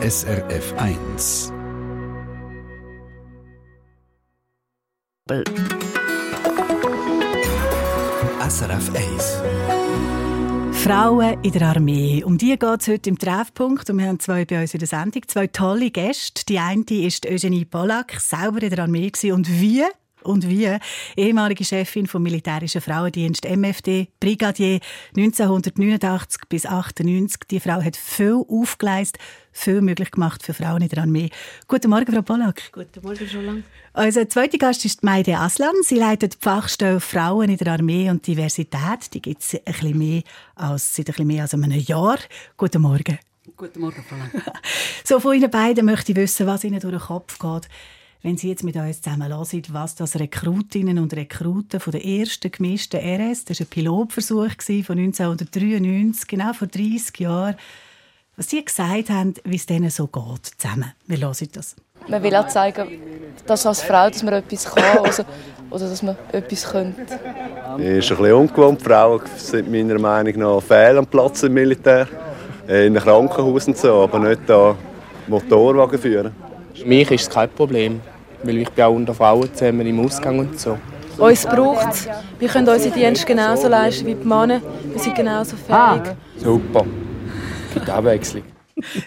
SRF 1. SRF 1. Frauen in der Armee. Um die geht es heute im Treffpunkt. Und wir haben zwei bei uns in der Sendung. Zwei tolle Gäste. Die eine ist Eugenie Pollack, selber in der Armee und wie und wie. Ehemalige Chefin vom militärischen Frauendienst MFD, Brigadier 1989 bis 98. Die Frau hat viel aufgeleistet, viel möglich gemacht für Frauen in der Armee. Guten Morgen, Frau Pollack. Guten Morgen, schon lang. Unser zweiter Gast ist Meide Aslan. Sie leitet die Fachstelle Frauen in der Armee und Diversität. Die gibt es ein bisschen mehr als, seit ein bisschen mehr als einem Jahr. Guten Morgen. Guten Morgen, Frau Lang. So, von Ihnen beiden möchte ich wissen, was Ihnen durch den Kopf geht, wenn Sie jetzt mit uns zusammen hören, was das Rekrutinnen und Rekruten von der ersten gemischten RS, das war ein Pilotversuch von 1993, genau vor 30 Jahren, was Sie gesagt haben, wie es denen so geht zusammen. Wir hören das. Man will auch zeigen, dass als Frau dass man etwas kann also, oder dass man etwas könnte. Ist ein bisschen ungewohnt. Frauen sind meiner Meinung nach fehl am Platz im Militär. In einem Krankenhaus und so, aber nicht da Motorwagen führen. Für mich ist es kein Problem, weil ich bin auch unter Frauen zusammen im Ausgang und so. Uns braucht es. Wir können unseren Dienst genauso leisten wie die Männer. Wir sind genauso fähig. Super. Für die Abwechslung.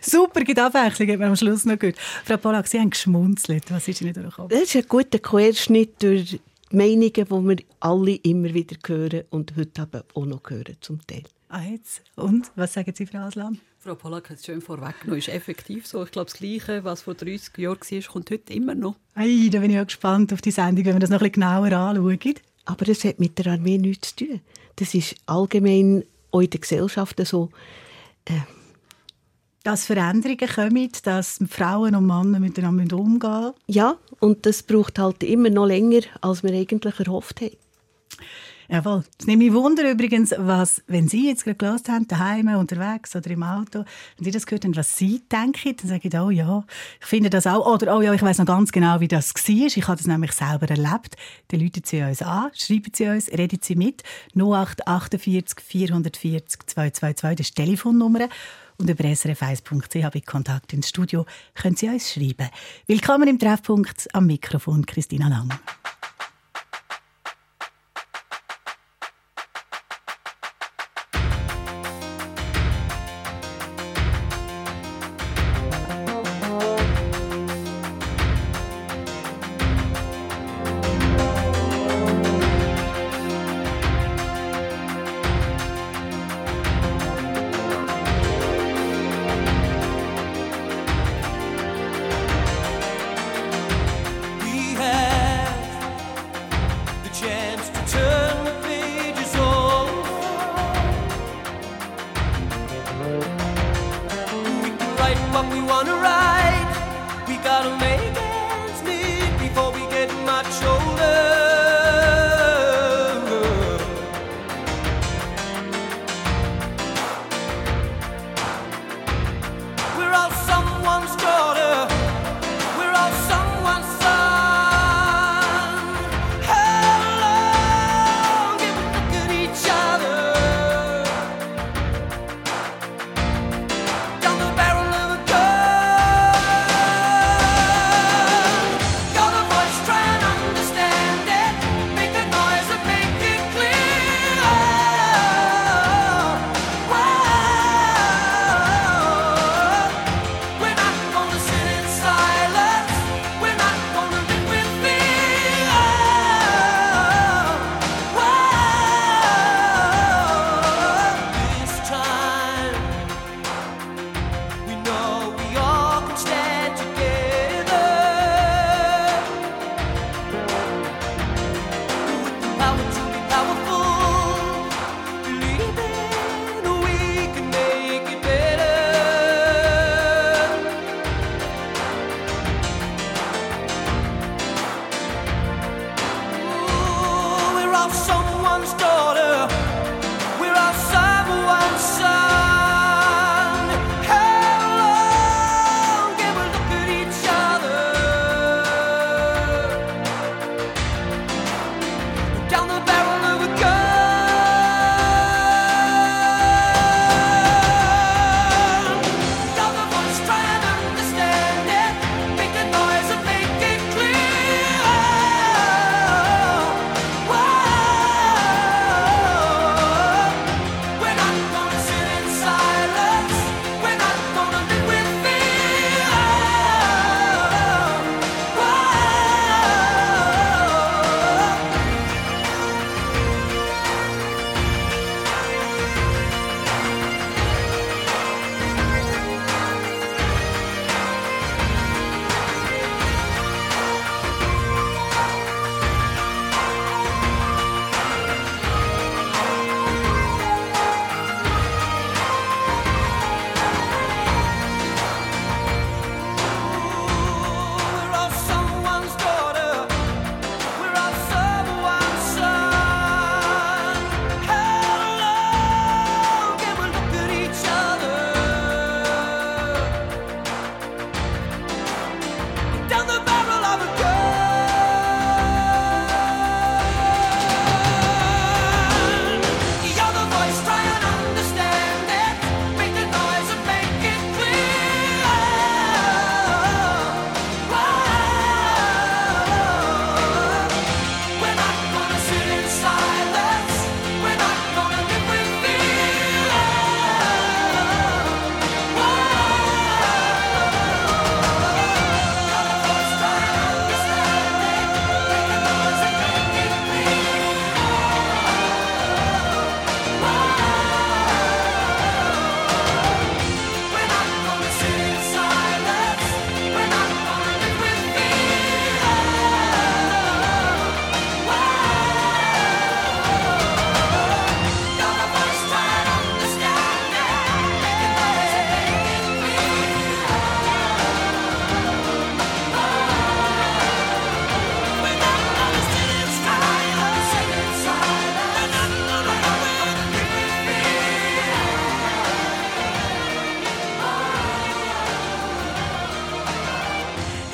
Super, gibt Abwechslung, hat man am Schluss noch gehört. Frau Pollack, Sie haben geschmunzelt. Was ist Ihnen durchgekommen? Das ist ein guter Querschnitt durch die Meinungen, die wir alle immer wieder hören und heute eben auch noch hören zum Teil. Ah, jetzt. Und, was sagen Sie, Frau Aslan? Frau Pollack hat es schön vorweggenommen. Ist effektiv so. Ich glaube, das Gleiche, was vor 30 Jahren war, kommt heute immer noch. Ei, da bin ich auch gespannt auf die Sendung, wenn wir das noch ein bisschen genauer anschauen. Aber das hat mit der Armee nichts zu tun. Das ist allgemein auch in der Gesellschaft so. Äh, Dass Veränderungen kommen, dass Frauen und Männer miteinander umgehen ja, und das braucht halt immer noch länger, als wir eigentlich erhofft haben. Jawohl. Es nimmt mich Wunder übrigens, was, wenn Sie jetzt gerade gehört haben, daheim, unterwegs oder im Auto, wenn Sie das gehört haben, was Sie denken, dann sage ich, oh ja, ich finde das auch. Oder, oh ja, ich weiß noch ganz genau, wie das war. Ich habe das nämlich selber erlebt. Dann rufen Sie uns an, schreiben Sie uns, reden Sie mit. 0848 440 222, das ist die Telefonnummer. Und über srf1.ch habe ich Kontakt ins Studio. Können Sie uns schreiben. Willkommen im Treffpunkt am Mikrofon Christina Lang.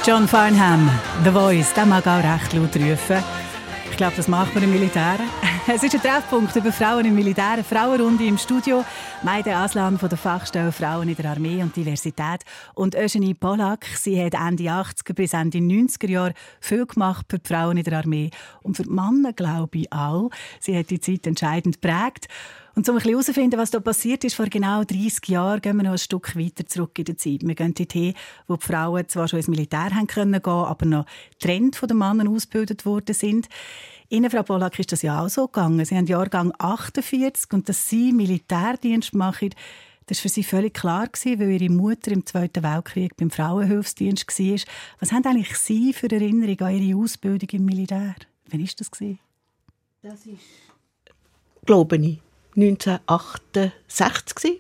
John Farnham, The Voice, der mag auch recht laut rufen. Ich glaube, das macht man im Militär. Es ist ein Treffpunkt über Frauen im Militär, eine Frauenrunde im Studio. Meide Aslan von der Fachstelle Frauen in der Armee und Diversität. Und Eugenie Polak, sie hat Ende 80er bis Ende 90er Jahre viel gemacht für die Frauen in der Armee. Und für die Männer, glaube ich, auch. Sie hat die Zeit entscheidend geprägt. Und um herauszufinden, was da passiert ist, vor genau 30 Jahren, gehen wir noch ein Stück weiter zurück in der Zeit. Wir gehen dorthin, wo die Frauen zwar schon ins Militär haben können gehen, aber noch Trend von den Männern ausgebildet worden sind. Ihnen, Frau Pollack, ist das ja auch so gegangen. Sie haben Jahrgang 48 und dass Sie Militärdienst machen, das war für Sie völlig klar, weil Ihre Mutter im Zweiten Weltkrieg beim Frauenhilfsdienst war. Was haben eigentlich Sie für Erinnerungen an Ihre Ausbildung im Militär? Wann war das? Das ist, glaube ich, 1968 gewesen.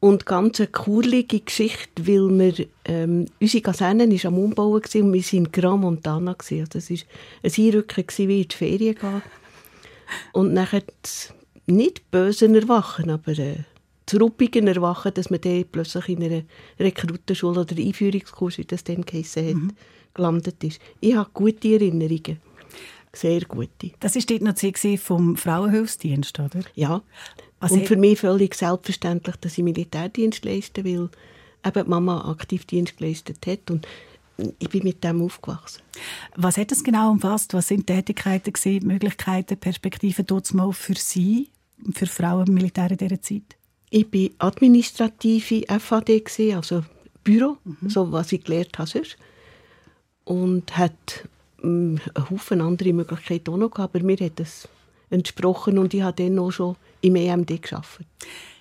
Und ganz eine kurlige Geschichte, weil wir, ähm, unsere Kaserne war am Umbauen gewesen und wir waren in Gran Montana. Gewesen. Also das war ein Einrücken gewesen, wie in die Ferien gehen. Und nachher nicht bösen Erwachen, aber äh, das ruppigen Erwachen, dass man dann plötzlich in einer Rekrutenschule oder Einführungskurs, wie das dann geheissen hat, Mhm. gelandet ist. Ich habe gute Erinnerungen. Sehr gute. Das war dort noch die vom Frauenhilfsdienst, oder? Ja. Was und für mich völlig selbstverständlich, dass ich Militärdienst leiste, weil eben die Mama aktiv Dienst geleistet hat und ich bin mit dem aufgewachsen. Was hat das genau umfasst? Was sind die Tätigkeiten, gewesen, Möglichkeiten, Perspektiven dort mal für Sie, für Frauen im Militär in dieser Zeit? Ich war administrative FAD, also Büro, so was ich gelernt habe sonst. Und hat einen Haufen andere Möglichkeiten auch noch gehabt, aber mir hat das entsprochen und ich habe dann auch schon im EMD gearbeitet.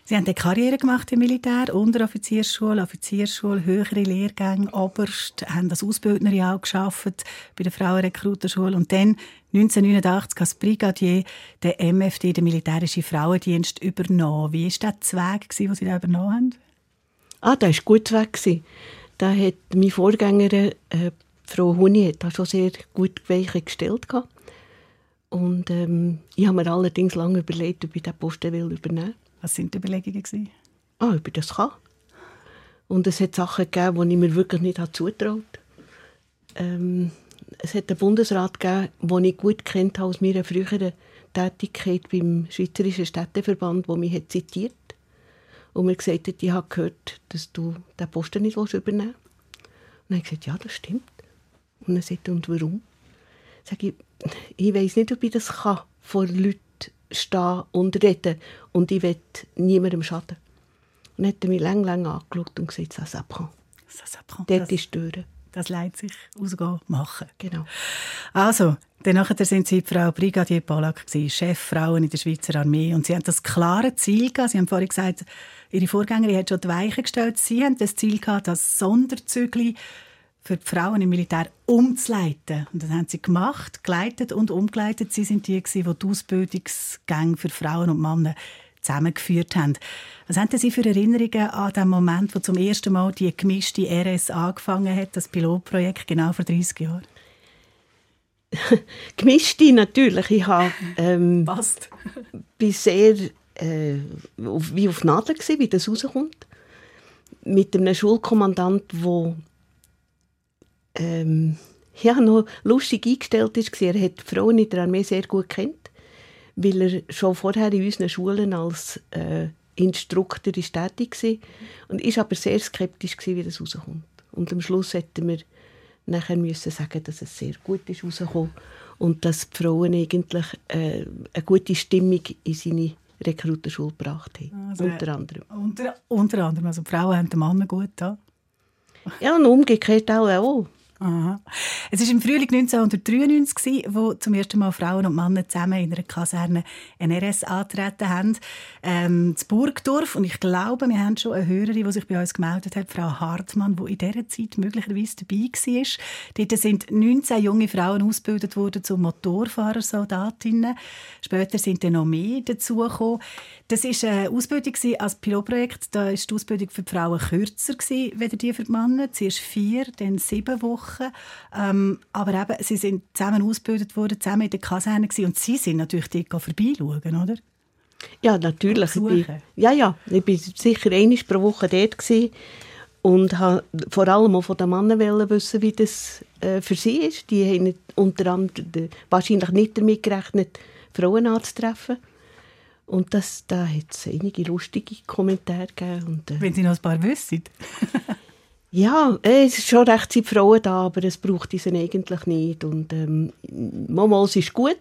Sie haben eine Karriere gemacht im Militär, Unteroffiziersschule, Offiziersschule, höhere Lehrgänge, Oberst, haben als Ausbildnerin auch gearbeitet bei der Frauenrekrutenschule und dann 1989 als Brigadier der MFD, der militärische Frauendienst, übernommen. Wie war der Zweig, den Sie da übernommen haben? Ah, der war gut weg. Da hat meine Vorgängerin, äh, Frau Huni, hat da schon sehr gut Weiche gestellt. gehabt. Und ähm, ich habe mir allerdings lange überlegt, ob ich diesen Posten will übernehmen Was sind die Überlegungen? gewesen? Ah, ob ich das kann. Und es hat Sachen gegeben, die ich mir wirklich nicht habe zutraut ähm, Es hat einen Bundesrat gegeben, den ich gut kennt aus meiner früheren Tätigkeit beim Schweizerischen Städteverband, der mich hat zitiert und mir gesagt hat, ich habe gehört, dass du den Posten nicht übernehmen willst. Und dann habe ich gesagt, ja, das stimmt. Und er sagt, und warum? Sag ich, ich weiß nicht, ob ich das kann, vor Leuten stehen und reden. Und ich will niemandem schaden. Und dann hat er mich lang, lang angeschaut und gesagt, ça s'apprend. Das, apprend, Dort das, ist die Tür. das leitet sich ausgehen, machen. Genau. Also, dann nachher sind Sie Frau Brigadier Pollack, Cheffrauen in der Schweizer Armee. Und Sie haben das klare Ziel gehabt. Sie haben vorhin gesagt, Ihre Vorgängerin hat schon die Weichen gestellt. Sie haben das Ziel gehabt, das Sonderzügli für die Frauen im Militär umzuleiten. Und das haben Sie gemacht, geleitet und umgeleitet. Sie sind die, die die Ausbildungsgänge für Frauen und Männer zusammengeführt haben. Was haben Sie für Erinnerungen an den Moment, wo zum ersten Mal die gemischte RS angefangen hat, das Pilotprojekt, genau vor 30 Jahren? Gemischte natürlich. Ich habe, ähm, Passt. bin sehr äh, auf- wie auf Nadel gewesen, wie das rauskommt. Mit einem Schulkommandant, der ähm, ja, noch lustig eingestellt ist. Er hat die Frauen in der Armee sehr gut kennt, weil er schon vorher in unseren Schulen als äh, Instruktor ist tätig war. Und ist aber sehr skeptisch, gewesen, wie das rauskommt. Und am Schluss hätten wir nachher müssen sagen, dass es sehr gut ist rausgekommen und dass die Frauen eigentlich äh, eine gute Stimmung in seine Rekrutenschule gebracht haben. Also, unter anderem. Unter, unter anderem. Also die Frauen haben den Mann gut da. Ja, und umgekehrt auch. auch. Aha. Es war im Frühling 1993, gewesen, wo zum ersten Mal Frauen und Männer zusammen in einer Kaserne NRS antreten haben. Ähm, das Burgdorf. Und ich glaube, wir haben schon eine Hörerin, die sich bei uns gemeldet hat, Frau Hartmann, die in dieser Zeit möglicherweise dabei war. Dort sind 19 junge Frauen ausgebildet worden zu Motorfahrersoldatinnen. Später sind dann noch mehr dazugekommen. Das war eine Ausbildung als Pilotprojekt. Da war die Ausbildung für die Frauen kürzer als die für die Männer. Zuerst vier, dann sieben Wochen. Ähm, aber eben, sie sind zusammen ausgebildet worden, zusammen in der Kaserne gewesen. Und sie sind natürlich dort vorbeischauen, oder? Ja, natürlich. Ich bin, ja, ja. Ich war sicher einmal pro Woche dort. Gewesen. Und habe vor allem auch von den Männern wissen, wie das äh, für sie ist. Die haben unter anderem de- wahrscheinlich nicht damit gerechnet, Frauen anzutreffen. Und das, da hat es einige lustige Kommentare gegeben. Und, äh, Wenn Sie noch ein paar wissen. ja, äh, es ist schon recht sind Frauen da, aber es braucht diese eigentlich nicht. Und ähm, manchmal ist gut.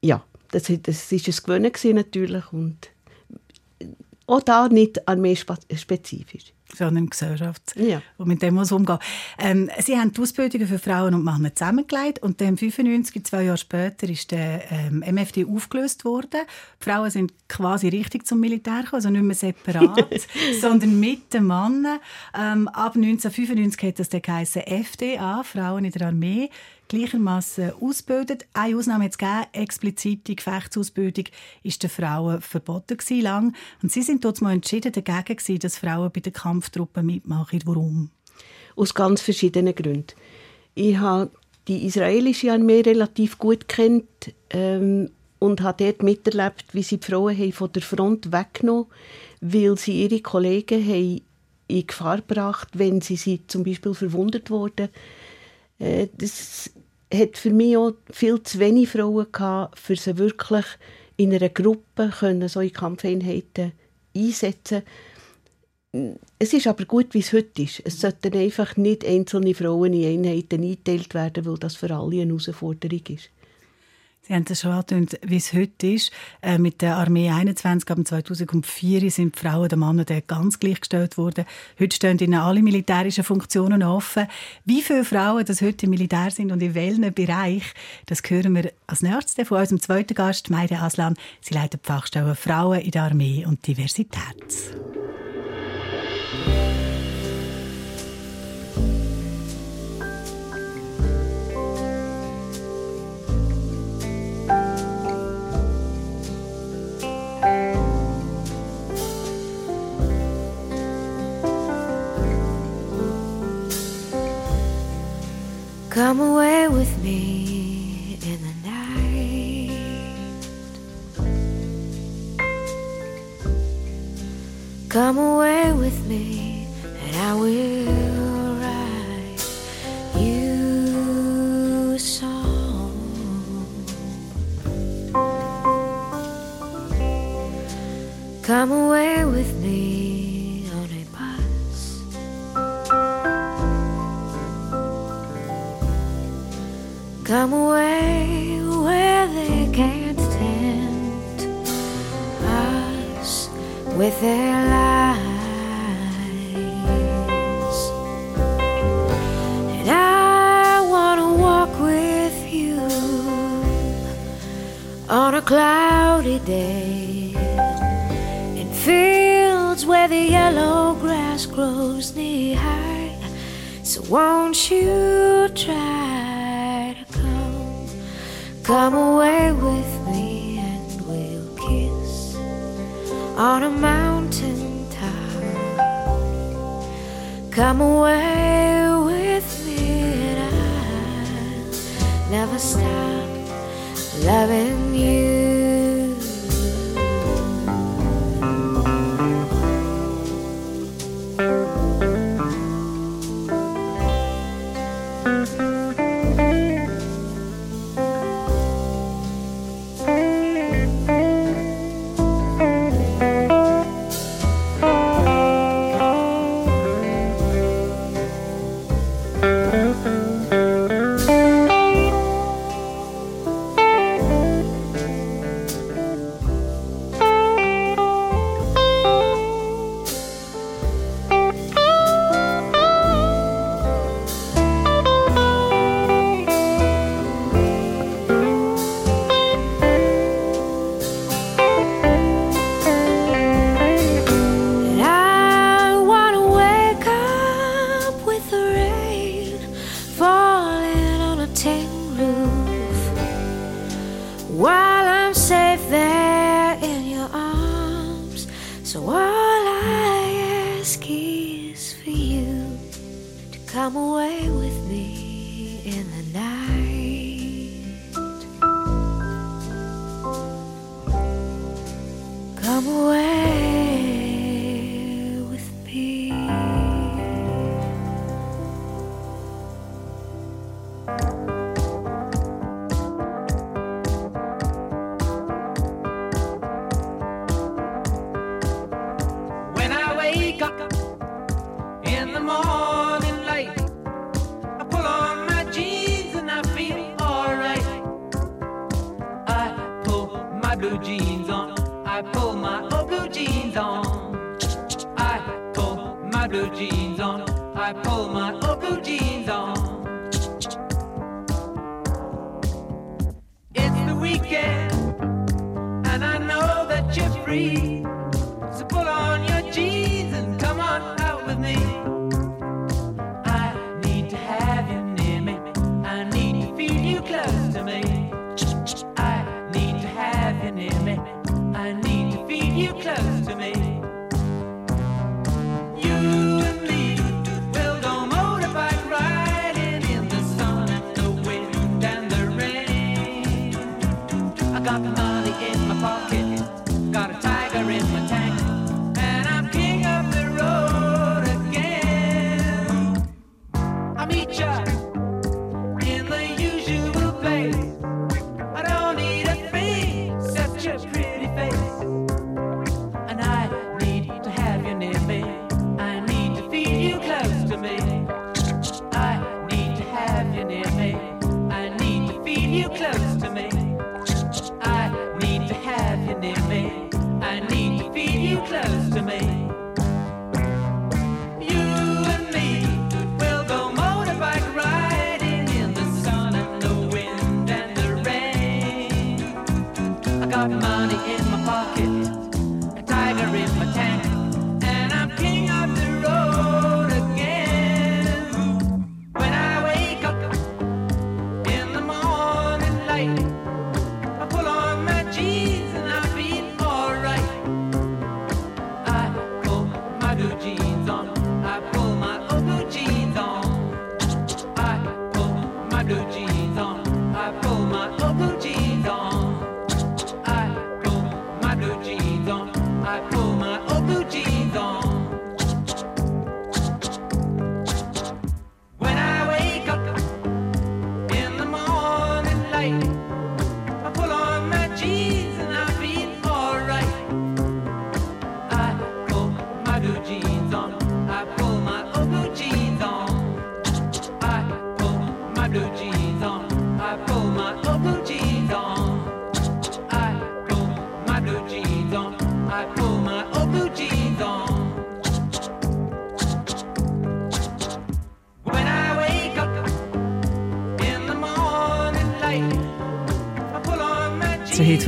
Ja, das, das ist ein Gewöhnen natürlich. Und auch da nicht armeespezifisch. sondern Gesellschaft, Ja. wo mit dem muss umgehen. Ähm, Sie haben die Ausbildungen für Frauen und Männer zusammengelegt und dann 95, zwei Jahre später, ist der ähm, MFD aufgelöst worden. Die Frauen sind quasi richtig zum Militär gekommen, also nicht mehr separat, sondern mit den Männern. Ähm, ab 1995 hat das dann FDA, Frauen in der Armee, gleichermaßen ausbildet. Eine Ausnahme es gegeben, explizite Gefechtsausbildung ist den Frauen verboten gewesen, lang. Und sie sind dort mal entschieden dagegen gewesen, dass Frauen bei den Kampftruppen mitmachen. Warum? Aus ganz verschiedenen Gründen. Ich habe die israelische Armee relativ gut kennt ähm, und habe dort miterlebt, wie sie die Frauen haben von der Front weggenommen weil sie ihre Kollegen haben in Gefahr gebracht, wenn sie, sie zum Beispiel verwundet wurden. Äh, das hat für mich auch viel zu wenig Frauen gehabt, für sie wirklich in einer Gruppe können, so in Kampfeinheiten einsetzen es ist aber gut, wie es heute ist. Es sollten einfach nicht einzelne Frauen in Einheiten eingeteilt werden, weil das für alle eine Herausforderung ist. Sie haben das schon angetönt, wie es heute ist. Äh, mit der Armee 21 ab 2004 sind die Frauen den Männern dann ganz gleichgestellt worden. Heute stehen ihnen alle militärischen Funktionen offen. Wie viele Frauen das heute im Militär sind und in welchem Bereich, das hören wir als nächstes von unserem zweiten Gast, Meide Aslan. Sie leitet die Fachstelle Frauen in der Armee und Diversität. With me.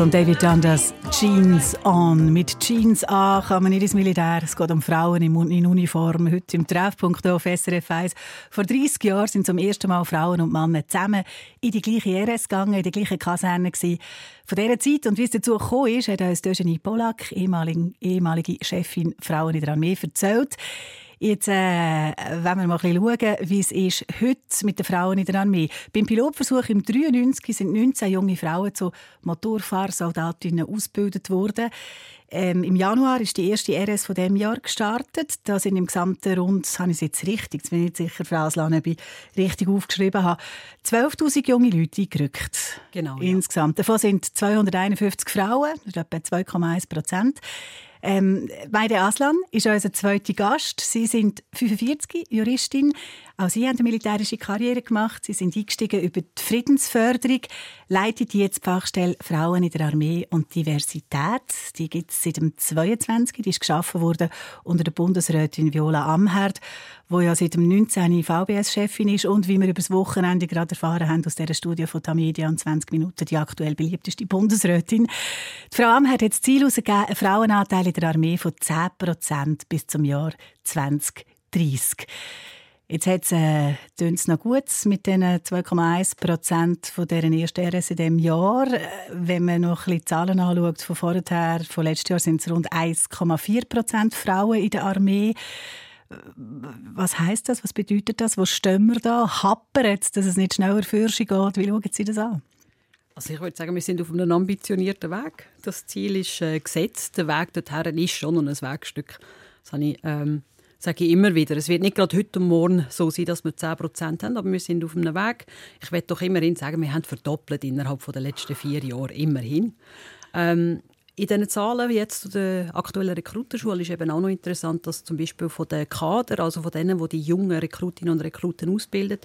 Von David Dundas, Jeans on. Mit Jeans an kann man nicht ins Militär. Es geht um Frauen in Uniform. Heute im Treffpunkt auf SRF 1. Vor 30 Jahren sind zum ersten Mal Frauen und Männer zusammen in die gleiche RS gegangen, in die gleiche Kaserne gewesen. Von dieser Zeit und wie es dazu gekommen ist, hat uns Eugenie Polak, ehemalige, ehemalige Chefin Frauen in der Armee, erzählt. Jetzt äh, wenn wir mal ein bisschen schauen, wie es ist heute mit den Frauen in der Armee. Beim Pilotversuch im 93 sind 19 junge Frauen zu Motorfahrsoldatinnen ausgebildet worden. Ähm, Im Januar ist die erste RS von dem Jahr gestartet. Da sind im gesamten rund, habe ich jetzt richtig, jetzt bin ich nicht sicher, Frau Aslan, ob ich richtig aufgeschrieben habe, 12'000 junge Leute eingerückt. Genau, ja. Insgesamt. Davon sind 251 Frauen, das ist etwa 2,1 Prozent. Ähm, Meide Aslan ist unser zweiter Gast. Sie sind 45, Juristin. Auch Sie haben eine militärische Karriere gemacht. Sie sind eingestiegen über die Friedensförderung, leitet jetzt die Fachstelle Frauen in der Armee und Diversität. Die gibt es seit dem 22. Die ist geschaffen worden unter der Bundesrätin Viola Amherd, wo ja seit dem 19. VBS-Chefin ist und wie wir über das Wochenende gerade erfahren haben aus dieser Studie von Tamedia und 20 Minuten die aktuell beliebteste Bundesrätin. Die Frau Amherd hat das Ziel herausgegeben, einen Frauenanteil in der Armee von 10 Prozent bis zum Jahr 2030. Jetzt hat's, äh, es noch gut mit den 2,1 Prozent von deren ersten RS in diesem Jahr. Äh, Wenn man noch ein bisschen Zahlen anschaut von vorher, von letztes Jahr sind es rund 1,4 Prozent Frauen in der Armee. Was heißt das? Was bedeutet das? Wo stehen wir da? Happert es, dass es nicht schneller für sich geht? Wie schauen Sie das an? Also ich würde sagen, wir sind auf einem ambitionierten Weg. Das Ziel ist äh, gesetzt. Der Weg dorthin ist schon ein Wegstück. Das habe ich, ähm, sage ich immer wieder. Es wird nicht gerade heute und morgen so sein, dass wir 10 Prozent haben, aber wir sind auf einem Weg. Ich werde doch immerhin sagen, wir haben verdoppelt innerhalb der letzten vier Jahre, immerhin. Ähm, in diesen Zahlen jetzt zu der aktuellen Rekrutenschule ist eben auch noch interessant, dass zum Beispiel von den Kader, also von denen, die die jungen Rekrutinnen und Rekruten ausbilden,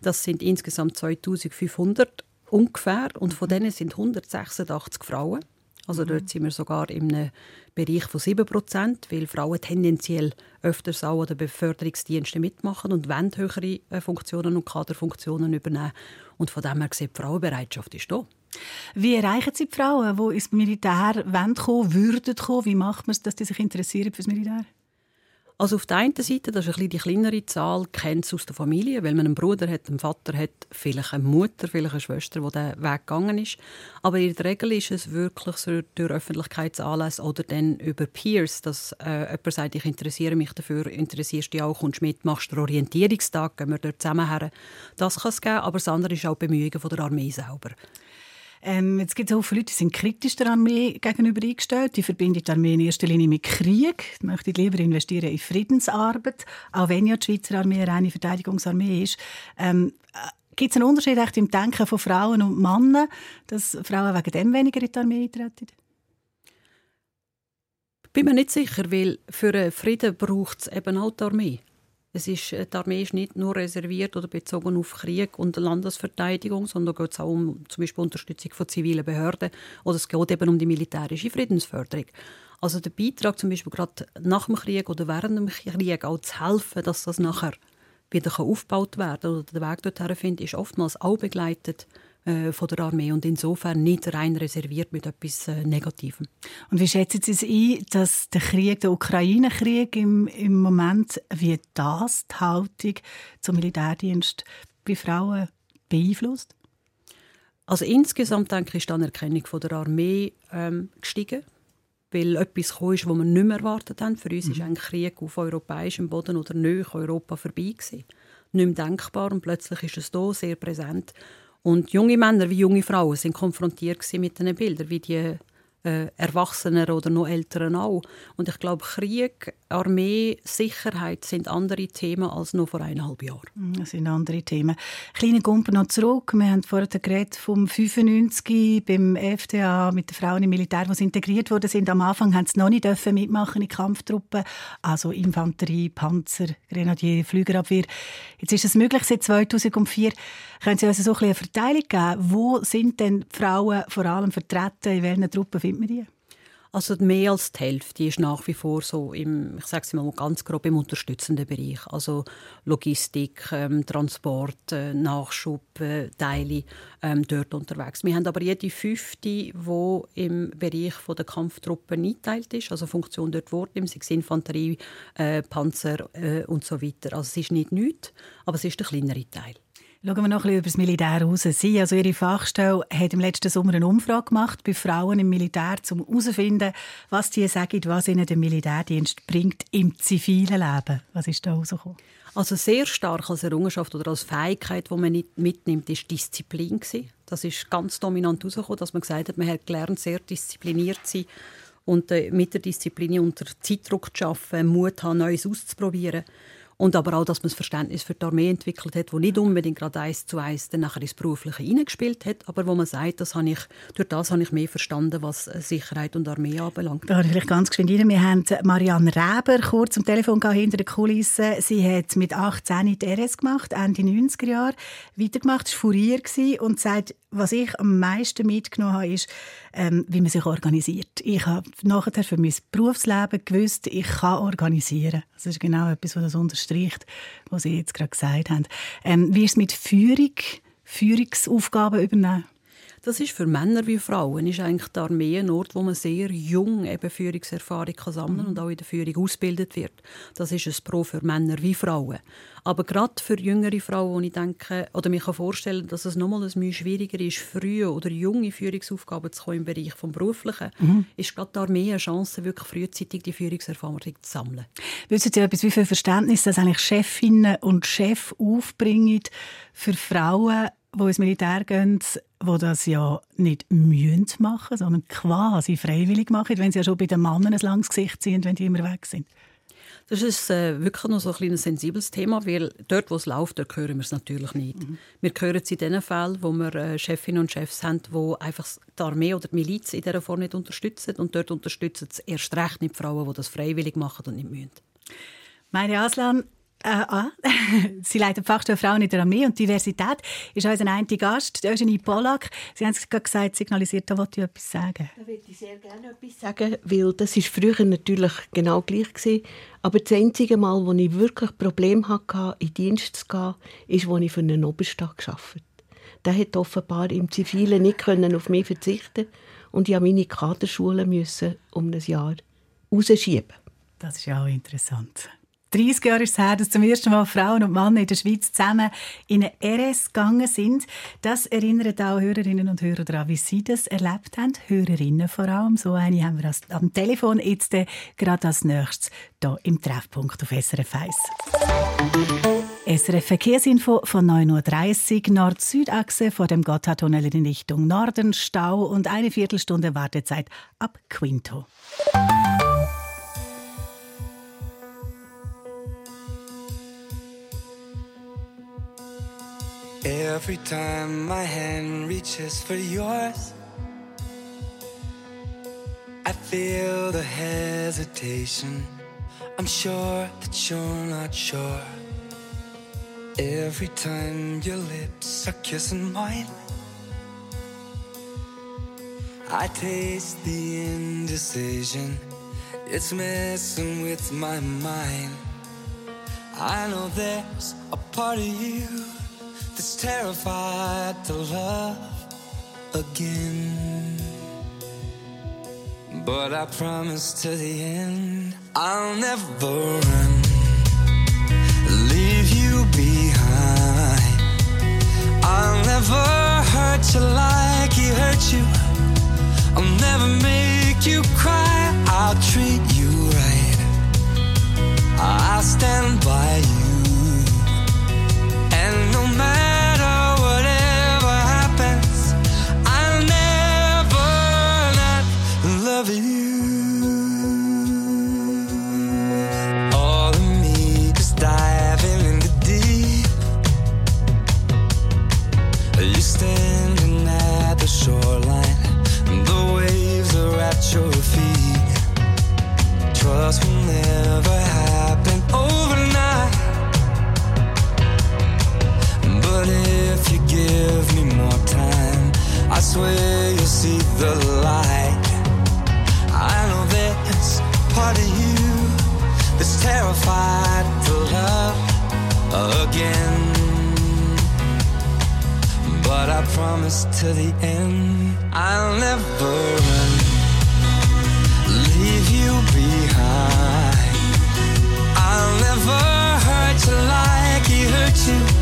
das sind insgesamt 2500 ungefähr und von denen sind 186 Frauen. Also dort sind wir sogar in einem Bereich von 7 Prozent, weil Frauen tendenziell öfters auch an den Beförderungsdiensten mitmachen und wollen höhere äh, Funktionen und Kaderfunktionen übernehmen. Und von dem her gesehen, die Frauenbereitschaft ist da. Wie erreichen Sie die Frauen, die ins Militär wollen kommen, würden kommen? Wie macht man es, dass die sich interessieren für das Militär? Also auf der einen Seite, das ist ein die kleinere Zahl, kennt es aus der Familie, weil man einen Bruder hat, einen Vater hat, vielleicht eine Mutter, vielleicht eine Schwester, die diesen Weg gegangen ist. Aber in der Regel ist es wirklich so durch Öffentlichkeitsanlässe oder dann über Peers, dass äh, jemand sagt, ich interessiere mich dafür, interessierst dich auch, kommst mit, machst den Orientierungstag, gehen wir dort zusammen her. Das kann es geben, aber das andere ist auch die Bemühungen von der Armee selber. Ähm, jetzt gibt es auch viele Leute, die sind kritisch der Armee gegenüber eingestellt. Die verbinden die Armee in erster Linie mit Krieg. Die möchten lieber investieren in Friedensarbeit, auch wenn ja die Schweizer Armee eine Verteidigungsarmee ist. Ähm, gibt es einen Unterschied echt im Denken von Frauen und Männern, dass Frauen wegen dem weniger in die Armee eintreten? Bin mir nicht sicher, weil für einen Frieden braucht es eben auch die Armee. Es ist, die Armee ist nicht nur reserviert oder bezogen auf Krieg und Landesverteidigung, sondern geht es auch um zum Beispiel Unterstützung von zivilen Behörden oder es geht eben um die militärische Friedensförderung. Also der Beitrag zum Beispiel gerade nach dem Krieg oder während dem Krieg auch zu helfen, dass das nachher wieder aufgebaut werden kann oder der Weg dorthin findet, ist oftmals auch begleitet äh, von der Armee und insofern nicht rein reserviert mit etwas äh, Negativem. Und wie schätzen Sie es ein, dass der Krieg, der Ukraine-Krieg im, im Moment, wie das die Haltung zum Militärdienst bei Frauen beeinflusst? Also insgesamt denke ich, ist die Anerkennung von der Armee ähm, gestiegen, weil etwas gekommen ist, was wir nicht mehr erwartet haben. Für uns mhm. ist ein Krieg auf europäischem Boden oder nöch Europa vorbei gewesen. Nicht mehr denkbar und plötzlich ist es da sehr präsent. Und junge Männer wie junge Frauen sind konfrontiert mit diesen Bildern, wie die äh, Erwachsenen oder noch Älteren auch. Und ich glaube, Krieg, Armee, Sicherheit sind andere Themen als noch vor eineinhalb Jahren. Mm, Das sind andere Themen. Kleine Gumpen noch zurück. Wir haben vorhin geredet vom 95 beim FDA mit den Frauen im Militär, die integriert worden sind. Am Anfang haben sie noch nicht dürfen mitmachen in Kampftruppen, also Infanterie, Panzer, Grenadier, Flügerabwehr. Jetzt ist es möglich seit 2004. Können Sie uns so ein eine Verteilung geben? Wo sind denn die Frauen vor allem vertreten? In welchen Truppen findet man die? Also mehr als die Hälfte ist nach wie vor so im, ich sage mal ganz grob, im unterstützenden Bereich. Also Logistik, ähm, Transport, äh, Nachschub, äh, Teile ähm, dort unterwegs. Wir haben aber jede fünfte, die im Bereich von der Kampftruppen eingeteilt ist, also Funktion dort wurde, sei es Infanterie, äh, Panzer äh, und so weiter. Also es ist nicht nichts, aber es ist der kleinere Teil. Schauen wir noch ein bisschen über das Militär raus. Sie, also Ihre Fachstelle, hat im letzten Sommer eine Umfrage gemacht bei Frauen im Militär, um herauszufinden, was die sagen, was ihnen der Militärdienst bringt im zivilen Leben. Was ist da rausgekommen? Also sehr stark als Errungenschaft oder als Fähigkeit, die man nicht mitnimmt, ist Disziplin. Das ist ganz dominant herausgekommen, dass man gesagt hat, man hat gelernt, sehr diszipliniert zu sein und äh, mit der Disziplin unter Zeitdruck zu arbeiten, Mut haben, Neues auszuprobieren. Und aber auch, dass man das Verständnis für die Armee entwickelt hat, das nicht unbedingt gerade eins zu eins dann nachher ins Berufliche hineingespielt hat, aber wo man sagt, das habe ich, durch das habe ich mehr verstanden, was äh, Sicherheit und Armee anbelangt. Da vielleicht ganz geschwind rein. Wir haben Marianne Reber kurz am Telefon hinter den Kulissen. Sie hat mit 18 die RS gemacht, Ende 90er Jahre, weitergemacht, war Fourier und sagt, was ich am meisten mitgenommen habe, ist, ähm, wie man sich organisiert. Ich habe nachher für mein Berufsleben gewusst, ich kann organisieren. Das ist genau etwas, was das unterstreicht, was Sie jetzt gerade gesagt haben. Ähm, wie ist es mit Führung, Führungsaufgaben übernehmen? Das ist für Männer wie Frauen ist eigentlich die Armee ein Ort, wo man sehr jung eben Führungserfahrung kann sammeln und auch in der Führung ausgebildet wird. Das ist ein Pro für Männer wie Frauen. Aber gerade für jüngere Frauen, wo ich denke, oder mich kann vorstellen, dass es nochmal ein bisschen schwieriger ist, frühe oder junge Führungsaufgaben zu kommen im Bereich des Beruflichen, Mhm. ist gerade die Armee eine Chance, wirklich frühzeitig die Führungserfahrung zu sammeln. Wissen Sie etwas, wie viel Verständnis das eigentlich Chefinnen und Chefs aufbringen für Frauen, die ins Militär gehen, die das ja nicht mühen machen, sondern quasi freiwillig machen, wenn sie ja schon bei den Männern ein langes Gesicht sind, wenn die immer weg sind? Das ist äh, wirklich noch so ein, kleines sensibles Thema, weil dort, wo es läuft, dort hören wir es natürlich nicht. Wir hören es in den Fällen, wo wir äh, Chefinnen und Chefs haben, die einfach die Armee oder die Miliz in dieser Form nicht unterstützen. Und dort unterstützen es erst recht nicht die Frauen, die das freiwillig machen und nicht müssen. Meine Aslan, Äh, ah. Sie leitet die Fachstelle Frauen in der Armee und Diversität ist unser einziger Gast, Eugenie Pollack. Sie haben es gerade gesagt, signalisiert, da wollte ich etwas sagen. Da würde ich sehr gerne etwas sagen, weil das ist früher natürlich genau gleich gewesen. Aber das einzige Mal, wo ich wirklich Probleme hatte, in Dienst zu gehen, ist, als ich für einen Oberstadt gearbeitet Der hat offenbar im Zivilen nicht können auf mich verzichten und ich musste meine Kaderschule müssen um ein Jahr rausschieben. Das ist ja auch interessant. 30 Jahre ist es her, dass zum ersten Mal Frauen und Männer in der Schweiz zusammen in eine RS gegangen sind. Das erinnert auch Hörerinnen und Hörer daran, wie sie das erlebt haben. Hörerinnen vor allem. So eine haben wir am Telefon jetzt äh, gerade als nächstes hier im Treffpunkt auf SRF 1. SRF Verkehrsinfo von 9.30 Uhr, Nord-Süd-Achse vor dem Gotthardtunnel in Richtung Norden, Stau und eine Viertelstunde Wartezeit ab Quinto. Every time my hand reaches for yours, I feel the hesitation. I'm sure that you're not sure. Every time your lips are kissing mine, I taste the indecision. It's messing with my mind. I know there's a part of you that's terrified to love again. But I promise to the end, I'll never run, leave you behind. I'll never hurt you like he hurt you. I'll never make you cry. I'll treat you right. I'll stand by you. That's terrified to love again. But I promise to the end, I'll never run, leave you behind. I'll never hurt you like he hurt you.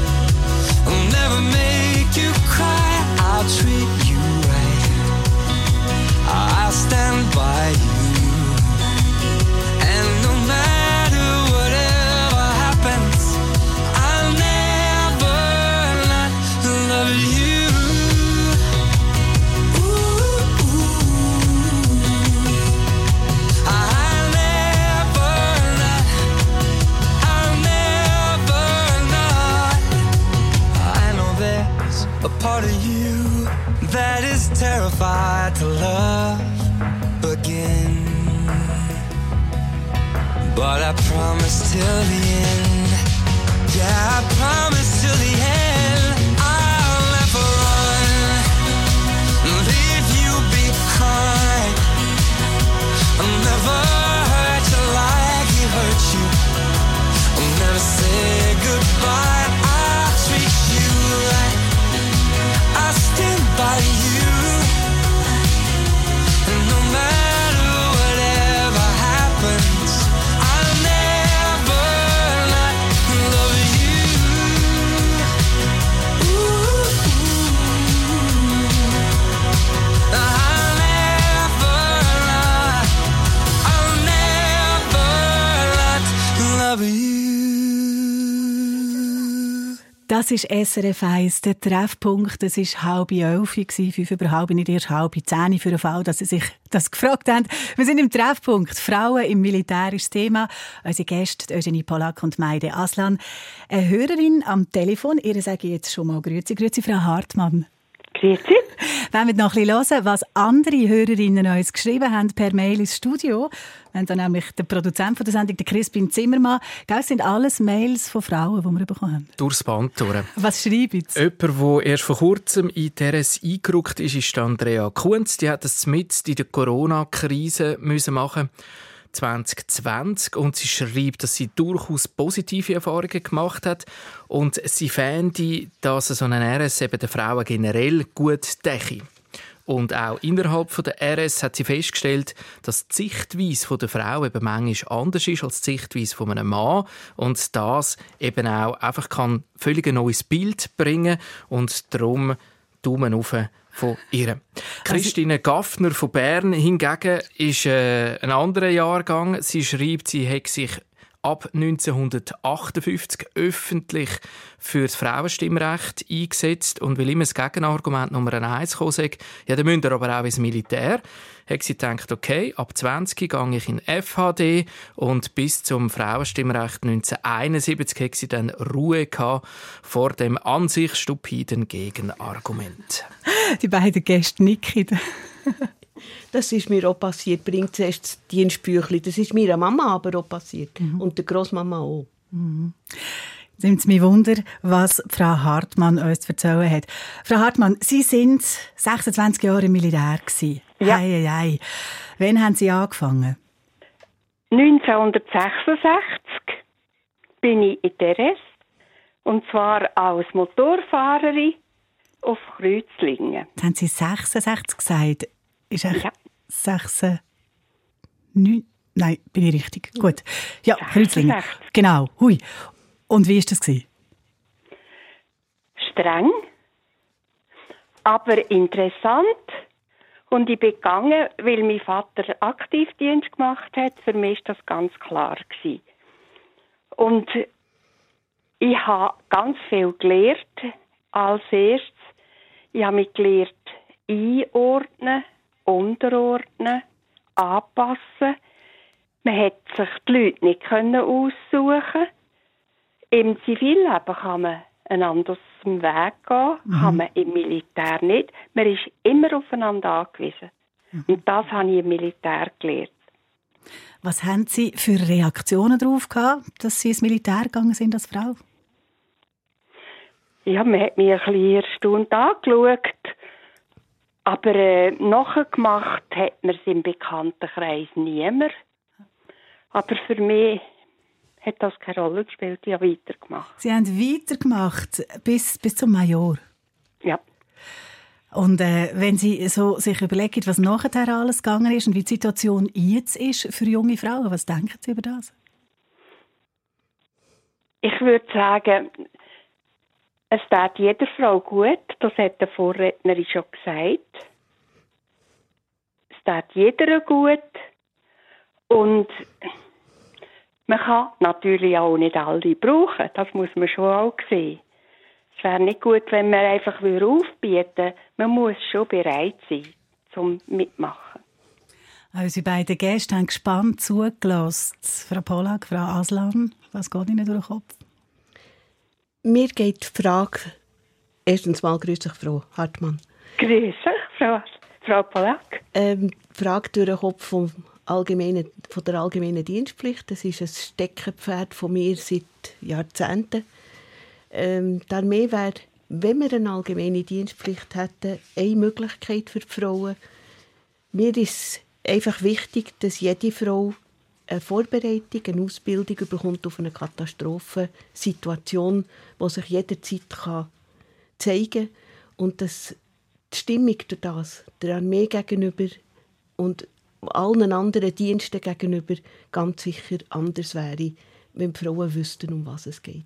Das ist SRF 1, der Treffpunkt. Es war halb elf, fünf über halb, nicht erst halb zehn für den Fall, dass Sie sich das gefragt haben. Wir sind im Treffpunkt. Frauen im Militär ist das Thema. Unsere Gäste, Eugenie Polak und Meide Aslan. Eine Hörerin am Telefon, ihr sage ich jetzt schon mal Grüezi. Grüezi, Frau Hartmann. Grüezi. Wenn wir noch ein bisschen hören, was andere Hörerinnen uns geschrieben haben per Mail ins Studio, wenn dann nämlich der Produzent von der Sendung, der Crispin Zimmermann, es sind alles Mails von Frauen, die wir bekommen haben. Durchs Band durch. Was schreiben sie? Jemand, der erst vor kurzem in Teres eingerückt ist, ist Andrea Kunz. Die hat das mit in der Corona-Krise müssen machen 2020 und sie schreibt, dass sie durchaus positive Erfahrungen gemacht hat und sie fände, dass so ein RS eben den Frauen generell gut däche. Und auch innerhalb der RS hat sie festgestellt, dass die Sichtweise der Frau eben manchmal anders ist als die Sichtweise von einem Mann und das eben auch einfach kann völlig ein neues Bild bringen und darum Daumen auf von ihr. Christine Gaffner von Bern hingegen ist äh, ein anderer Jahrgang. Sie schreibt, sie hat sich ab 1958 öffentlich für das Frauenstimmrecht eingesetzt und weil immer das Gegenargument Nummer eins kam, sagt, ja, dann müsst ihr aber auch ins Militär, hat sie gedacht, okay, ab 20 gehe ich in FHD und bis zum Frauenstimmrecht 1971 hat sie dann Ruhe gehabt vor dem an sich stupiden Gegenargument. Die beiden Gäste nicken. Das ist mir auch passiert. Bringt zuerst das Dienstbüchlein. Das ist meiner Mama aber auch passiert. Und der Großmama auch. Mhm. Jetzt nimmt es mich Wunder, was Frau Hartmann uns zu erzählen hat. Frau Hartmann, Sie sind 26 Jahre im Militär. Gewesen. Ja. Hei, hei, hei. Wann haben Sie angefangen? 1966 bin ich in Teres und zwar als Motorfahrerin auf Kreuzlingen. Jetzt haben Sie 66 gesagt. Ist echt Ja. 6, 9, nein, bin ich richtig. Gut. Ja, Kreuzlingen. 66. Genau. Hui. Und wie war das? gewesen? Streng, aber interessant. Und ich bin gegangen, weil mein Vater Aktivdienst gemacht hat. Für mich war das ganz klar. Gewesen. Und ich habe ganz viel gelernt. Als erstes, ich habe mich gelernt, einordnen, unterordnen, anpassen. Man hat sich die Leute nicht können aussuchen. Im Zivilleben kann man einen anderen Weg gehen, kann man im Militär nicht. Man ist immer aufeinander angewiesen. Und das habe ich im Militär gelernt. Was haben Sie für Reaktionen darauf gehabt, dass Sie ins Militär gegangen sind als Frau? Ja, man hat mich ein bisschen erstaunt angeschaut. Aber äh, nachgemacht hat man es im Bekanntenkreis niemand. Aber für mich hat das keine Rolle gespielt. Ich habe weitergemacht. Sie haben weitergemacht bis, bis zum Major. Ja. Und äh, wenn Sie so sich überlegen, was nachher alles gegangen ist und wie die Situation jetzt ist für junge Frauen, was denken Sie über das? Ich würde sagen, es tut jeder Frau gut. Das hat der Vorrednerin schon gesagt. Es tut jeder gut. Und man kann natürlich auch nicht alle brauchen. Das muss man schon auch sehen. Es wäre nicht gut, wenn man einfach aufbieten würde. Man muss schon bereit sein, zum mitmachen. Unsere beiden Gäste haben gespannt zugelassen. Frau Pollack, Frau Aslan, was geht Ihnen durch den Kopf? Mir geht die Frage, erstens mal grüße ich Frau Hartmann, Grüße, Frau, Frau Polak. ähm, die Frage durch den Kopf vom allgemeinen, von der allgemeinen Dienstpflicht. Das ist ein Steckenpferd von mir seit Jahrzehnten. Ähm, die Armee wäre, wenn wir eine allgemeine Dienstpflicht hätten, eine Möglichkeit für die Frauen. Mir ist einfach wichtig, dass jede Frau eine Vorbereitung, eine Ausbildung bekommt auf eine Katastrophensituation, die sich jederzeit kann zeigen kann. Und dass die Stimmung durch das der Armee gegenüber und allen anderen Diensten gegenüber ganz sicher anders wäre, wenn die Frauen wüssten, um was es geht.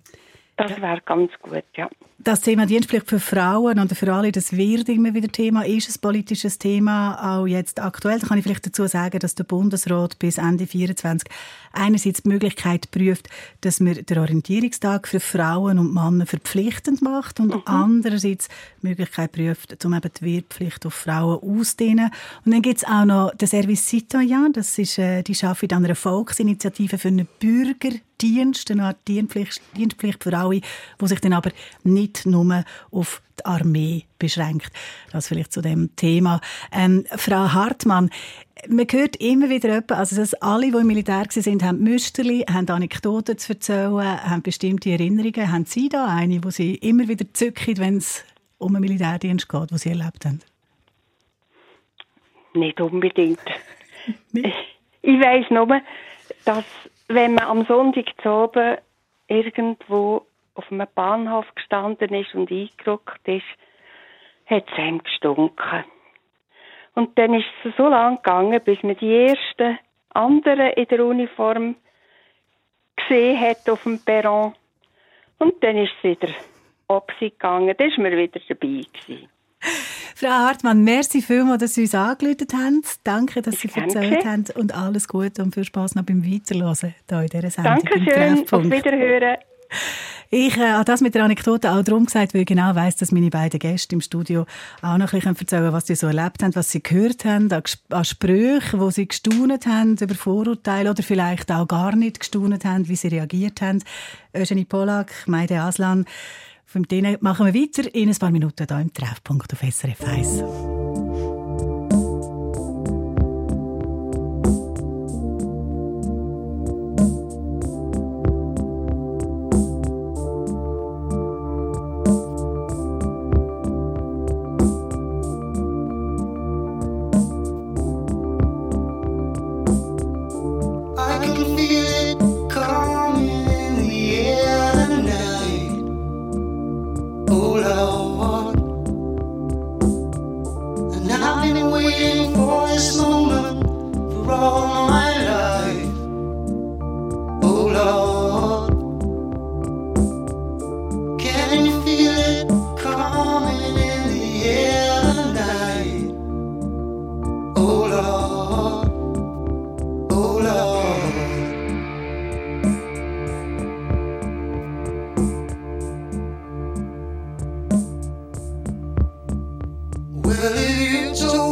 Das wäre ganz gut, ja. Das Thema Dienstpflicht für Frauen und für alle, das wird immer wieder Thema, ist ein politisches Thema, auch jetzt aktuell. Da kann ich vielleicht dazu sagen, dass der Bundesrat bis Ende 2024 einerseits die Möglichkeit prüft, dass man den Orientierungstag für Frauen und Männer verpflichtend macht und andererseits die Möglichkeit prüft, um eben die Wehrpflicht auf Frauen auszudehnen. Und dann gibt es auch noch den Service Citoyen, das ist äh, die Schaffung einer Volksinitiative für eine Bürger Dienst, eine Art Dienstpflicht, Dienstpflicht für alle, die sich dann aber nicht nur auf die Armee beschränkt. Das vielleicht zu dem Thema. Ähm, Frau Hartmann, man hört immer wieder jemanden, also dass alle, die im Militär waren, haben Müsterli, haben Anekdoten zu erzählen, haben bestimmte Erinnerungen. Haben Sie da eine, die Sie immer wieder zücken, wenn es um einen Militärdienst geht, den Sie erlebt haben? Nicht unbedingt. Ich weiss nur, dass wenn man am Sonntag zu oben irgendwo auf einem Bahnhof gestanden ist und eingerückt ist, hat es einem gestunken. Und dann ist es so lang gegangen, bis man die ersten anderen in der Uniform gesehen hat auf dem Perron. Und dann ist es wieder Opsi gegangen. Dann ist man wieder dabei gewesen. Frau Hartmann, merci vielmals, dass Sie uns angerufen haben. Danke, dass Sie erzählt haben und alles Gute und viel Spass noch beim Weiterhören hier in dieser Sendung. im Dankeschön, auf. Wiederhören. Ich äh, habe das mit der Anekdote auch darum gesagt, weil ich genau weiss, dass meine beiden Gäste im Studio auch noch ein bisschen erzählen können, was sie so erlebt haben, was sie gehört haben, an, an Sprüchen, wo sie gestaunet haben über Vorurteile oder vielleicht auch gar nicht gestaunet haben, wie sie reagiert haben. Eugenie Polak, Meide Aslan, von denen machen wir weiter in ein paar Minuten hier im Treffpunkt auf SRF 1. believe so.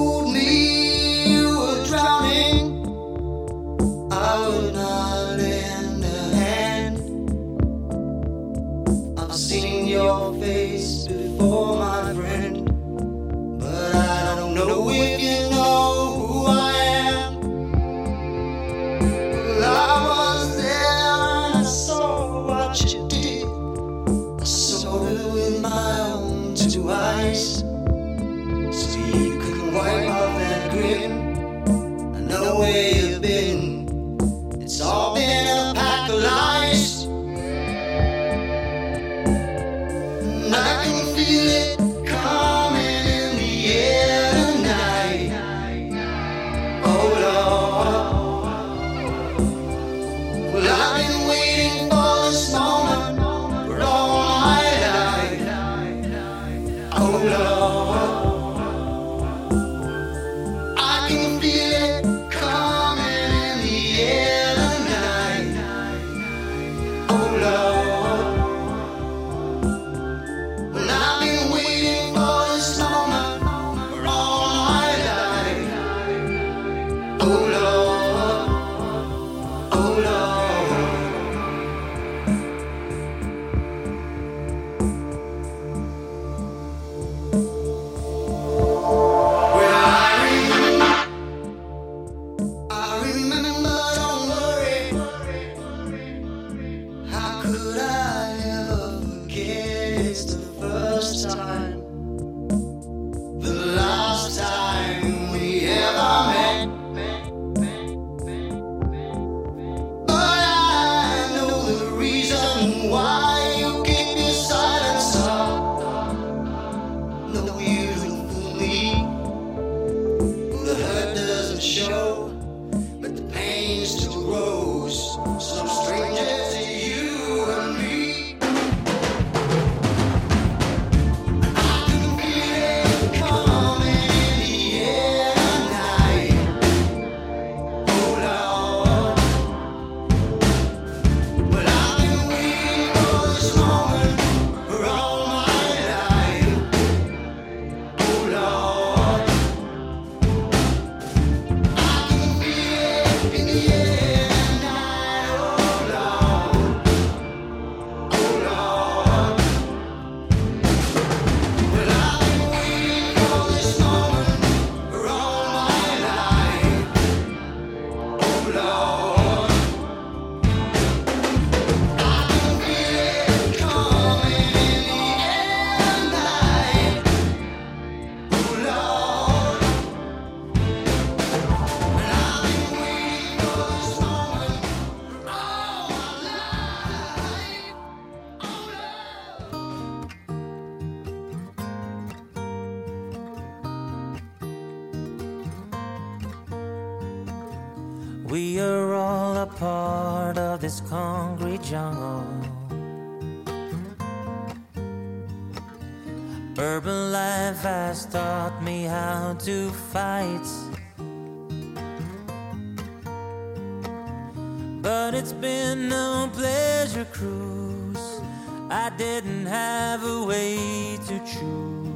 But it's been no pleasure cruise. I didn't have a way to choose.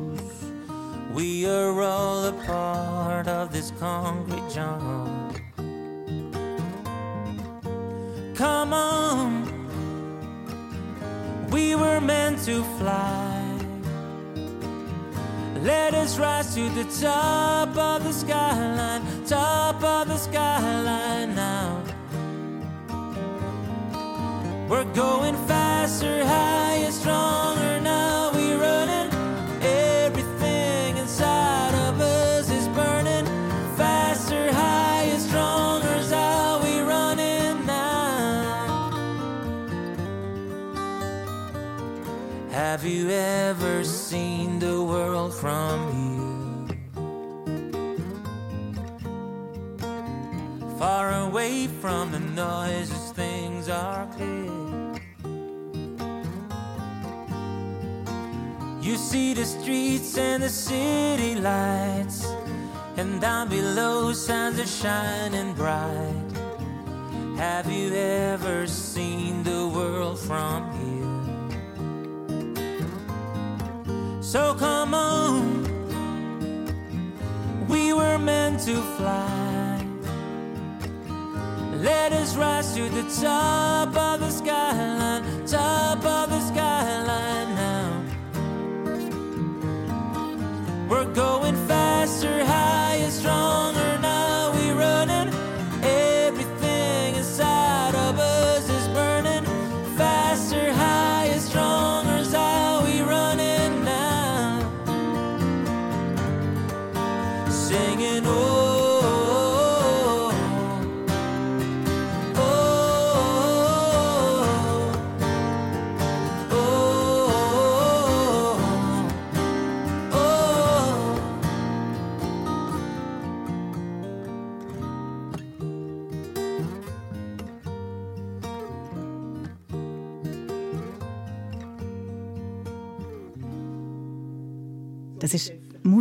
We are all a part of this concrete jungle. Come on, we were meant to fly. Let us rise to the top of the skyline, top of the skyline now. We're going faster, higher, stronger now. We're running. Everything inside of us is burning. Faster, higher, stronger is how we running now. Have you ever seen world from here? Far away from the noises, things are clear. You see the streets and the city lights, and down below suns are shining bright. Have you ever seen the world from So come on, we were meant to fly. Let us rise to the top of the skyline, top of the skyline now. We're going faster, higher, stronger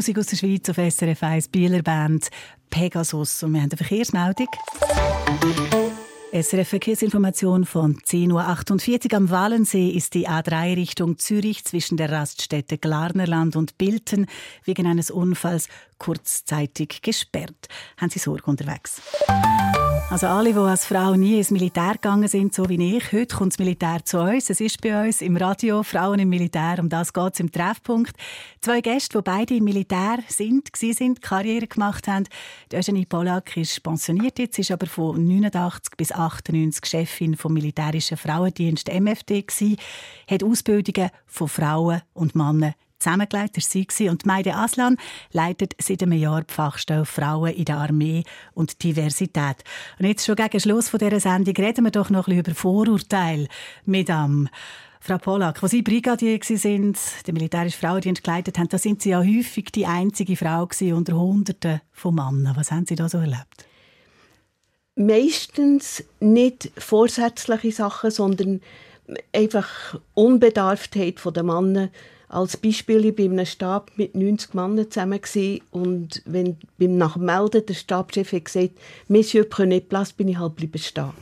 Musik aus der Schweiz auf SRF 1, Bieler Band Pegasus. Und wir haben eine Verkehrsmeldung. SRF Verkehrsinformation von 10.48 Uhr am Walensee ist die A3 Richtung Zürich zwischen der Raststätte Glarnerland und Bilten wegen eines Unfalls kurzzeitig gesperrt. Haben Sie Sorge unterwegs? Also alle, die als Frau nie ins Militär gegangen sind, so wie ich, heute kommt das Militär zu uns. Es ist bei uns im Radio «Frauen im Militär», um das geht es im Treffpunkt. Zwei Gäste, die beide im Militär sind, sind, Karriere gemacht haben. Die Eugenie Polak ist pensioniert jetzt, ist aber von 89 bis 98 Chefin vom militärischen Frauendienst MFD gsi, hat Ausbildungen von Frauen und Männern zusammengelegt, ist sie und Meide Aslan leitet seit einem Jahr die Fachstelle Frauen in der Armee und Diversität. Und jetzt schon gegen Schluss von dieser Sendung reden wir doch noch ein über Vorurteile. Madame, Frau Polak, als Sie Brigadier sind, den militärischen Frauendienst geleitet haben, da sind Sie ja häufig die einzige Frau unter Hunderten von Männern. Was haben Sie da so erlebt? Meistens nicht vorsätzliche Sachen, sondern einfach Unbedarftheit der Männer. Als Beispiel, ich war in einem Stab mit 90 Männern zusammen und wenn beim nach dem Melden der Stabschef hat gesagt «Monsieur, prenez place», bin ich halt bleiben stehen.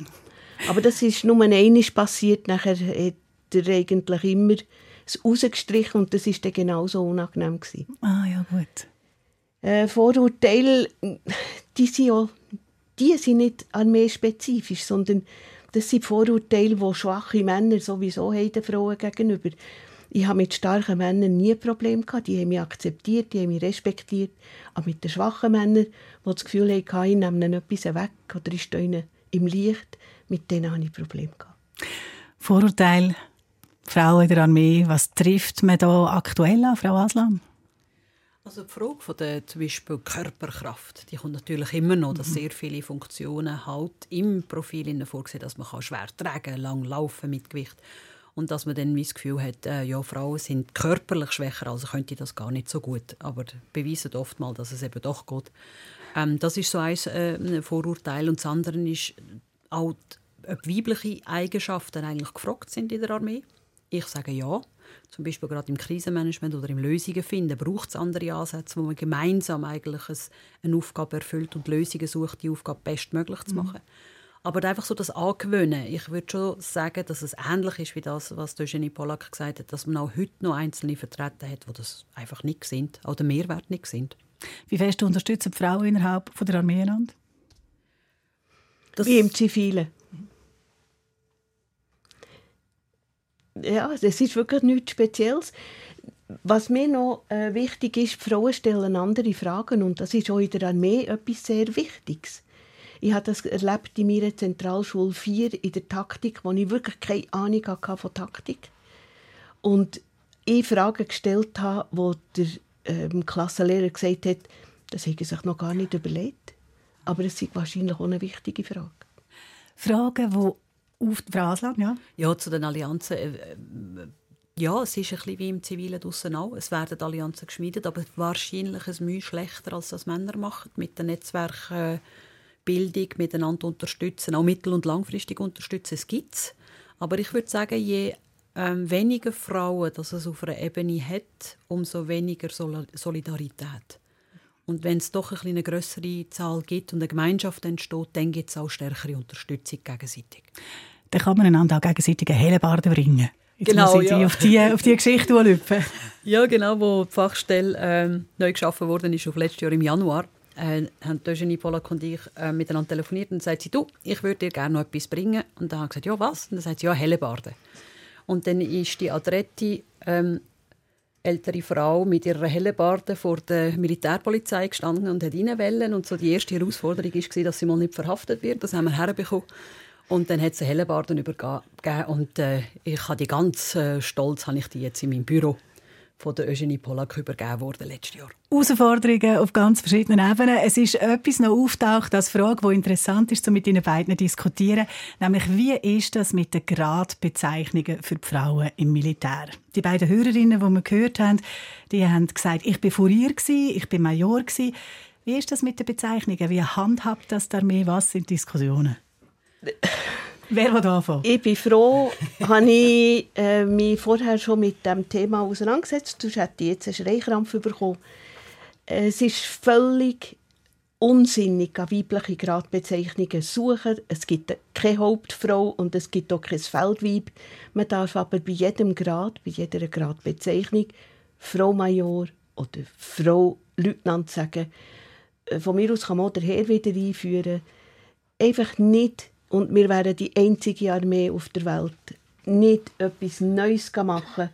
Aber das ist nur einmal passiert, nachher hat er eigentlich immer es rausgestrichen und das war dann genauso unangenehm. Gewesen. Ah ja, gut. Äh, Vorurteile, die sind, ja, die sind nicht armeespezifisch, sondern das sind Vorurteile, die schwache Männer sowieso haben den Frauen gegenüber. Ich habe mit starken Männern nie ein Problem gehabt. Die haben mich akzeptiert, die haben mich respektiert. Aber mit den schwachen Männern, die das Gefühl hatten, ich nehme ihnen etwas weg oder ich stehe ihnen im Licht, mit denen hatte ich Probleme. Gehabt. Vorurteil, Frauen in der Armee, was trifft man da aktuell an, Frau Aslan? Also die Frage von der zum Beispiel Körperkraft, die kommt natürlich immer noch, dass sehr viele Funktionen halt im Profil vorgesehen, dass man kann schwer tragen, lang laufen mit Gewicht. Und dass man dann das Gefühl hat, äh, ja, Frauen sind körperlich schwächer, also könnte das gar nicht so gut. Aber beweisen oft mal, dass es eben doch geht. Ähm, das ist so ein äh, Vorurteil. Und das andere ist auch, ob weibliche Eigenschaften eigentlich gefragt sind in der Armee. Ich sage ja. Zum Beispiel gerade im Krisenmanagement oder im Lösungen finden braucht es andere Ansätze, wo man gemeinsam eigentlich ein, eine Aufgabe erfüllt und Lösungen sucht, die Aufgabe bestmöglich zu Mhm. machen. Aber einfach so das Angewöhnen. Ich würde schon sagen, dass es ähnlich ist wie das, was Eugenie Pollack gesagt hat, dass man auch heute noch Einzelne vertreten hat, die das einfach nicht sind, auch den Mehrwert nicht sind. Wie fest unterstützen die Frauen innerhalb von der Armee einander? Wie im Zivilen. Ja, das ist wirklich nichts Spezielles. Was mir noch äh, wichtig ist, Frauen stellen andere Fragen und das ist auch in der Armee etwas sehr Wichtiges. Ich habe das erlebt in meiner Zentralschule 4 in der Taktik, wo ich wirklich keine Ahnung hatte von Taktik. Und ich Fragen gestellt habe, wo der ähm, Klassenlehrer gesagt hat, das hätte sich noch gar nicht überlegt. Aber es ist wahrscheinlich auch eine wichtige Frage. Fragen, die auf Frau Aslan, ja? Ja, zu den Allianzen. Äh, äh, ja, es ist ein bisschen wie im Zivilen draussen auch. Es werden Allianzen geschmiedet, aber wahrscheinlich ein Mühe schlechter, als das Männer machen. Mit der Netzwerkbildung, miteinander unterstützen, auch mittel- und langfristig unterstützen. Es gibt es. Aber ich würde sagen, je ähm, weniger Frauen das es auf einer Ebene hat, umso weniger Sol Solidarität. Und wenn es doch ein eine größere Zahl gibt und eine Gemeinschaft entsteht, dann gibt es auch stärkere Unterstützung gegenseitig. Dann kann man einander auch gegenseitig eine Hellebarde bringen. Jetzt Genau, muss ich ja. auf die, auf die Geschichte anlüpfen. Ja, genau, wo die Fachstelle ähm, neu geschaffen worden ist, auf letztes Jahr im Januar, äh, haben Eugenie Pollack und ich äh, miteinander telefoniert und sagt sie, du, ich würde dir gerne noch etwas bringen. Und dann habe ich gesagt, ja, was? Und dann sagt sie, ja, Hellebarde. Und dann ist die adrette ähm, ältere Frau mit ihrer Hellebarde vor der Militärpolizei gestanden und hat reinwellen. Und so die erste Herausforderung war, dass sie mal nicht verhaftet wird. Das haben wir herbekommen. Und dann hat sie Hellebarden übergeben und äh, ich habe die ganz äh, stolz habe ich die jetzt in meinem Büro von der Eugenie Pollack übergeben worden letztes Jahr. Herausforderungen auf ganz verschiedenen Ebenen. Es ist etwas noch auftaucht als Frage, die interessant ist, um mit Ihnen beiden diskutieren. Nämlich, wie ist das mit den Gradbezeichnungen für die Frauen im Militär? Die beiden Hörerinnen, die wir gehört haben, die haben gesagt, ich bin Furier, ich bin Major. Wie ist das mit den Bezeichnungen? Wie handhabt das Armee? Was sind Diskussionen? Wer will anfangen? Ich bin froh, habe ich äh, mich vorher schon mit dem Thema auseinandergesetzt. Sonst hätte ich jetzt einen Schreikrampf bekommen. Es ist völlig unsinnig, an weibliche Gradbezeichnungen zu suchen. Es gibt keine Hauptfrau und es gibt auch kein Feldweib. Man darf aber bei jedem Grad, bei jeder Gradbezeichnung Frau Major oder Frau Leutnant sagen. Äh, Von mir aus kann man auch den Herr wieder einführen. Einfach nicht, und wir wären die einzige Armee auf der Welt, nicht etwas Neues machen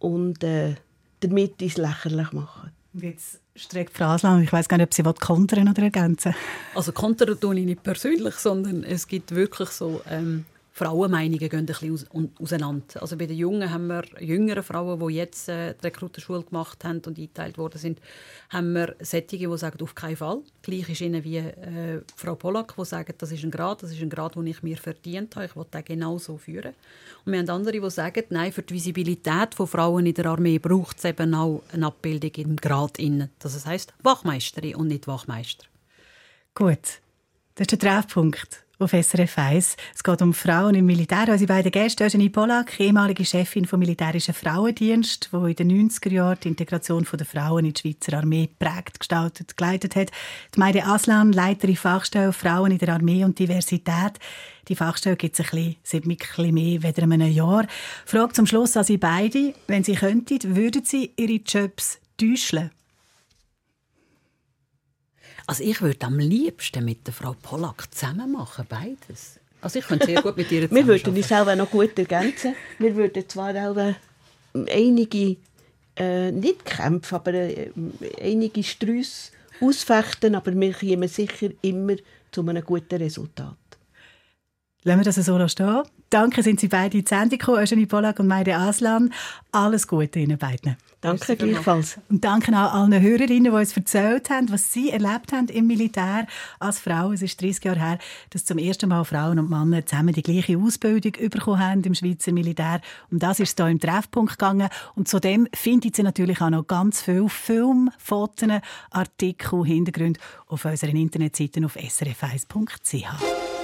und äh, damit ins Lächerlich machen. Jetzt streckt Frau Aslan, ich weiß gar nicht, ob sie was kontern oder ergänzen. Also kontern tue ich nicht persönlich, sondern es gibt wirklich so ähm, Frauenmeinungen gehen ein bisschen auseinander. Also bei den Jungen haben wir jüngere Frauen, die jetzt äh, die Rekrutenschule gemacht haben und eingeteilt worden sind, haben wir solche, die sagen, auf keinen Fall. Gleich ist ihnen wie äh, Frau Pollack, die sagen, das ist ein Grad, das ist ein Grad, den ich mir verdient habe, ich will den genau so führen. Und wir haben andere, die sagen, nein, für die Visibilität von Frauen in der Armee braucht es eben auch eine Abbildung im Grad innen. Das heißt Wachmeisterin und nicht Wachmeister. Gut, das ist der Treffpunkt auf SRF 1. Es geht um Frauen im Militär. Unsere beiden Gäste, Eugenie Pollack, ehemalige Chefin vom militärischen Frauendienst, die in den 90er Jahren die Integration der Frauen in die Schweizer Armee prägt, gestaltet, geleitet hat. Die Meide Aslan, Leiterin Fachstelle Frauen in der Armee und Diversität. Die Fachstelle gibt es ein bisschen, seit ein bisschen mehr als in einem Jahr. Frage zum Schluss an Sie beide. Wenn Sie könnten, würden Sie Ihre Jobs täuschen? Also ich würde am liebsten mit der Frau Pollack zusammen machen, beides. Also ich könnte sehr gut mit ihr Wir würden uns selber noch gut ergänzen. Wir würden zwar auch äh, einige, äh, nicht Kämpfe, aber äh, einige Sträusse ausfechten, aber wir kommen sicher immer zu einem guten Resultat. Lassen wir das so stehen. Danke, sind Sie beide in die Sendung gekommen, Eugenie Pollack und Meide Aslan. Alles Gute Ihnen beiden. Danke gleichfalls. Und danke auch allen Hörerinnen, die uns erzählt haben, was sie erlebt haben im Militär als Frau. Es ist 30 Jahre her, dass zum ersten Mal Frauen und Männer zusammen die gleiche Ausbildung bekommen haben im Schweizer Militär. Und das ist hier im Treffpunkt gegangen. Und zudem findet Sie natürlich auch noch ganz viele Filme, Fotos, Artikel, Hintergründe auf unseren Internetseiten auf srf1.ch.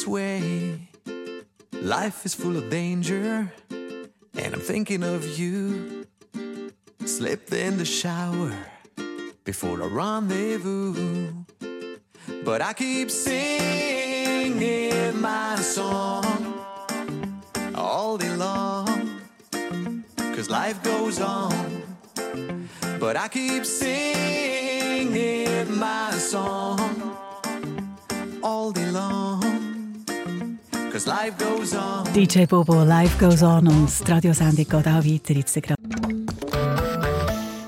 sweetest way. Life is full of danger, and I'm thinking of you. Slipped in the shower before the rendezvous. But I keep singing my song all day long. Cause life goes on. But I keep singing my song all day. Cause life goes on. DJ Bobo, Live goes on und die Radiosendung geht auch weiter. Jetzt.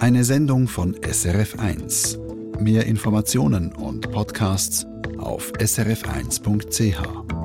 Eine Sendung von SRF1. Mehr Informationen und Podcasts auf srf1.ch.